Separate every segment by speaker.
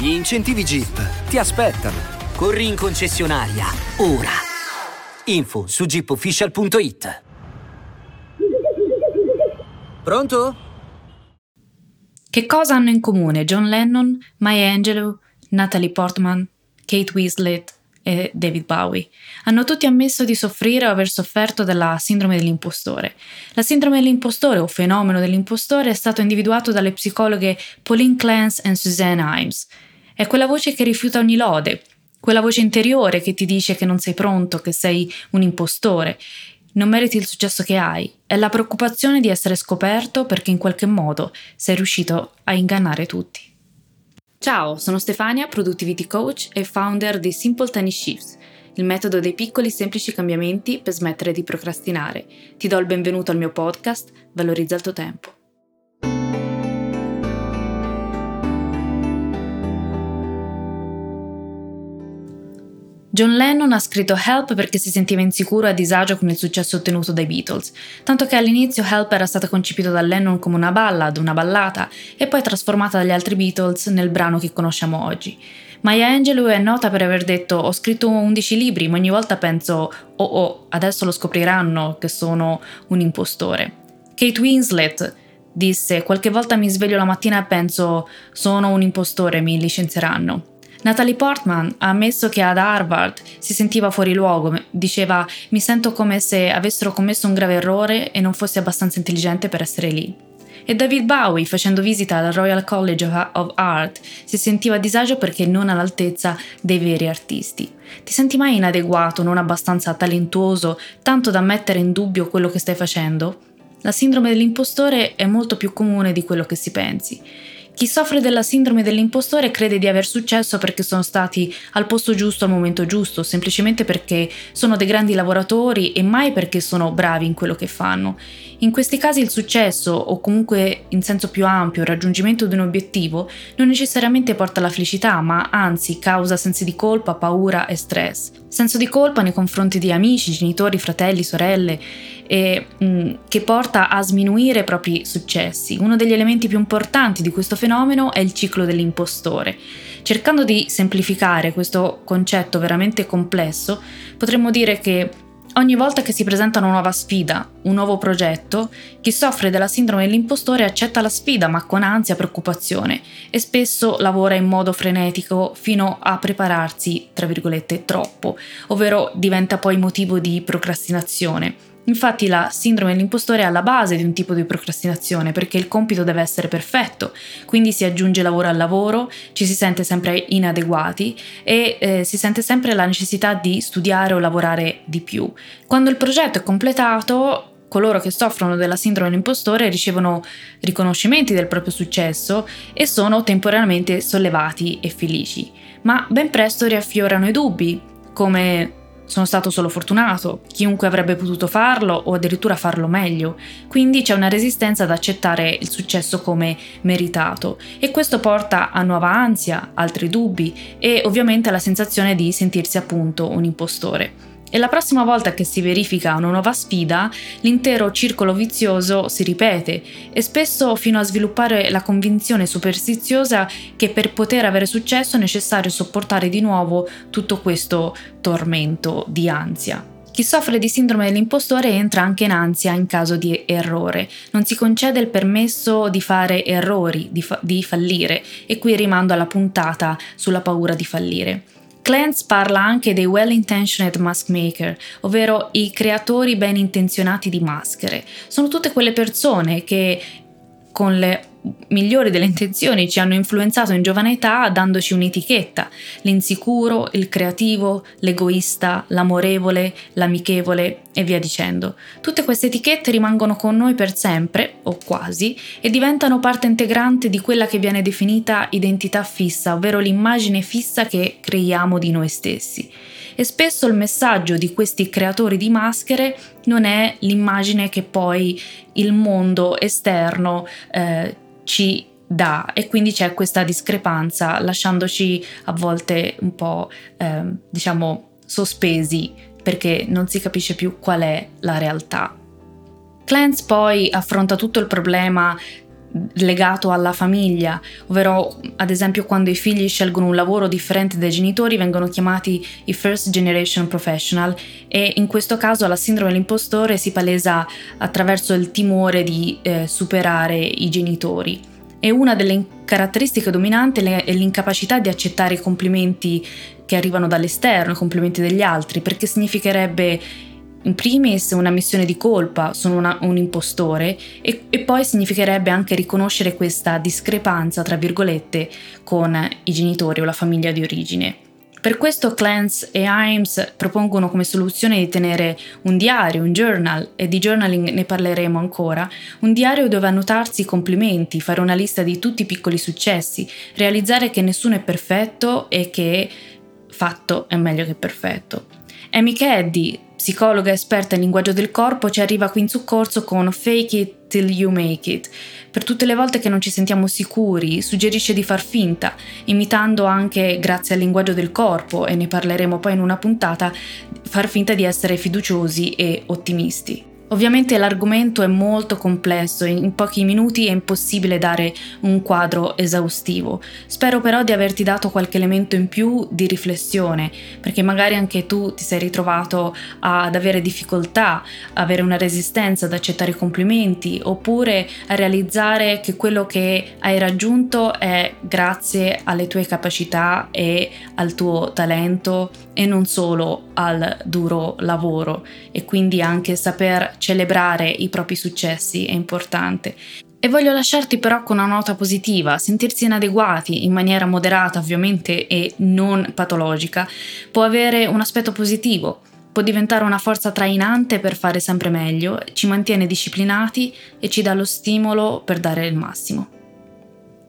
Speaker 1: Gli incentivi Jeep ti aspettano. Corri in concessionaria, ora. Info su jeepofficial.it. Pronto?
Speaker 2: Che cosa hanno in comune John Lennon, Maya Angelou, Natalie Portman, Kate Winslet e David Bowie. Hanno tutti ammesso di soffrire o aver sofferto della sindrome dell'impostore. La sindrome dell'impostore o fenomeno dell'impostore è stato individuato dalle psicologhe Pauline Clance e Suzanne Himes. È quella voce che rifiuta ogni lode, quella voce interiore che ti dice che non sei pronto, che sei un impostore, non meriti il successo che hai, è la preoccupazione di essere scoperto perché in qualche modo sei riuscito a ingannare tutti. Ciao, sono Stefania, Productivity Coach e founder di Simple Tiny Shifts, il metodo dei piccoli semplici cambiamenti per smettere di procrastinare. Ti do il benvenuto al mio podcast, Valorizza il tuo tempo. John Lennon ha scritto Help perché si sentiva insicuro e a disagio con il successo ottenuto dai Beatles, tanto che all'inizio Help era stata concepita da Lennon come una ballad, una ballata, e poi trasformata dagli altri Beatles nel brano che conosciamo oggi. Maya Angelou è nota per aver detto ho scritto 11 libri, ma ogni volta penso oh oh, adesso lo scopriranno che sono un impostore. Kate Winslet disse qualche volta mi sveglio la mattina e penso sono un impostore, mi licenzieranno. Natalie Portman ha ammesso che ad Harvard si sentiva fuori luogo, diceva mi sento come se avessero commesso un grave errore e non fossi abbastanza intelligente per essere lì. E David Bowie, facendo visita al Royal College of Art, si sentiva a disagio perché non all'altezza dei veri artisti. Ti senti mai inadeguato, non abbastanza talentuoso, tanto da mettere in dubbio quello che stai facendo? La sindrome dell'impostore è molto più comune di quello che si pensi. Chi soffre della sindrome dell'impostore crede di aver successo perché sono stati al posto giusto al momento giusto, semplicemente perché sono dei grandi lavoratori e mai perché sono bravi in quello che fanno. In questi casi il successo, o comunque in senso più ampio il raggiungimento di un obiettivo, non necessariamente porta alla felicità, ma anzi causa sensi di colpa, paura e stress. Senso di colpa nei confronti di amici, genitori, fratelli, sorelle, e, mh, che porta a sminuire i propri successi. Uno degli elementi più importanti di questo fenomeno è il ciclo dell'impostore. Cercando di semplificare questo concetto veramente complesso, potremmo dire che Ogni volta che si presenta una nuova sfida, un nuovo progetto, chi soffre della sindrome dell'impostore accetta la sfida ma con ansia e preoccupazione e spesso lavora in modo frenetico fino a prepararsi, tra virgolette, troppo, ovvero diventa poi motivo di procrastinazione Infatti la sindrome dell'impostore è alla base di un tipo di procrastinazione perché il compito deve essere perfetto, quindi si aggiunge lavoro al lavoro, ci si sente sempre inadeguati e eh, si sente sempre la necessità di studiare o lavorare di più. Quando il progetto è completato, coloro che soffrono della sindrome dell'impostore ricevono riconoscimenti del proprio successo e sono temporaneamente sollevati e felici, ma ben presto riaffiorano i dubbi, come sono stato solo fortunato, chiunque avrebbe potuto farlo o addirittura farlo meglio, quindi c'è una resistenza ad accettare il successo come meritato. E questo porta a nuova ansia, altri dubbi e ovviamente alla sensazione di sentirsi appunto un impostore. E la prossima volta che si verifica una nuova sfida, l'intero circolo vizioso si ripete e spesso fino a sviluppare la convinzione superstiziosa che per poter avere successo è necessario sopportare di nuovo tutto questo tormento di ansia. Chi soffre di sindrome dell'impostore entra anche in ansia in caso di errore, non si concede il permesso di fare errori, di, fa- di fallire e qui rimando alla puntata sulla paura di fallire. Clance parla anche dei well-intentioned mask maker, ovvero i creatori ben intenzionati di maschere. Sono tutte quelle persone che con le migliori delle intenzioni ci hanno influenzato in giovane età dandoci un'etichetta, l'insicuro, il creativo, l'egoista, l'amorevole, l'amichevole e via dicendo. Tutte queste etichette rimangono con noi per sempre, o quasi, e diventano parte integrante di quella che viene definita identità fissa, ovvero l'immagine fissa che creiamo di noi stessi. E spesso il messaggio di questi creatori di maschere non è l'immagine che poi il mondo esterno eh, ci dà e quindi c'è questa discrepanza lasciandoci a volte un po' eh, diciamo sospesi perché non si capisce più qual è la realtà. Clance poi affronta tutto il problema legato alla famiglia, ovvero ad esempio quando i figli scelgono un lavoro differente dai genitori vengono chiamati i first generation professional e in questo caso la sindrome dell'impostore si palesa attraverso il timore di eh, superare i genitori. E una delle caratteristiche dominanti è l'incapacità di accettare i complimenti che arrivano dall'esterno, i complimenti degli altri, perché significherebbe in primis una missione di colpa, sono una, un impostore e, e, poi significherebbe anche riconoscere questa discrepanza, tra virgolette, con i genitori o la famiglia di origine. Per questo Clance e Himes propongono come soluzione di tenere un diario, un journal, e di journaling ne parleremo ancora, un diario dove annotarsi i complimenti, fare una lista di tutti i piccoli successi, realizzare che nessuno è perfetto e che fatto è meglio che perfetto. Amy Caddy, psicologa esperta in linguaggio del corpo, ci arriva qui in soccorso con Fake It Till You Make It. Per tutte le volte che non ci sentiamo sicuri, suggerisce di far finta, imitando anche, grazie al linguaggio del corpo, e ne parleremo poi in una puntata, far finta di essere fiduciosi e ottimisti. Ovviamente l'argomento è molto complesso, in pochi minuti è impossibile dare un quadro esaustivo. Spero però di averti dato qualche elemento in più di riflessione, perché magari anche tu ti sei ritrovato ad avere difficoltà, avere una resistenza ad accettare i complimenti, oppure a realizzare che quello che hai raggiunto è grazie alle tue capacità e al tuo talento e non solo al duro lavoro e quindi anche saper celebrare i propri successi è importante. E voglio lasciarti però con una nota positiva, sentirsi inadeguati in maniera moderata ovviamente e non patologica può avere un aspetto positivo, può diventare una forza trainante per fare sempre meglio, ci mantiene disciplinati e ci dà lo stimolo per dare il massimo.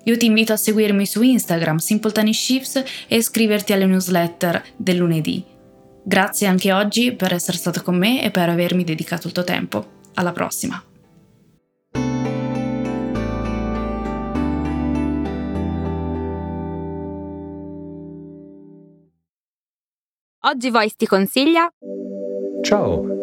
Speaker 2: Io ti invito a seguirmi su Instagram, Simple Tiny Shifts e iscriverti alle newsletter del lunedì. Grazie anche oggi per essere stato con me e per avermi dedicato il tuo tempo. Alla prossima!
Speaker 3: Oggi Voice ti consiglia
Speaker 4: Ciao,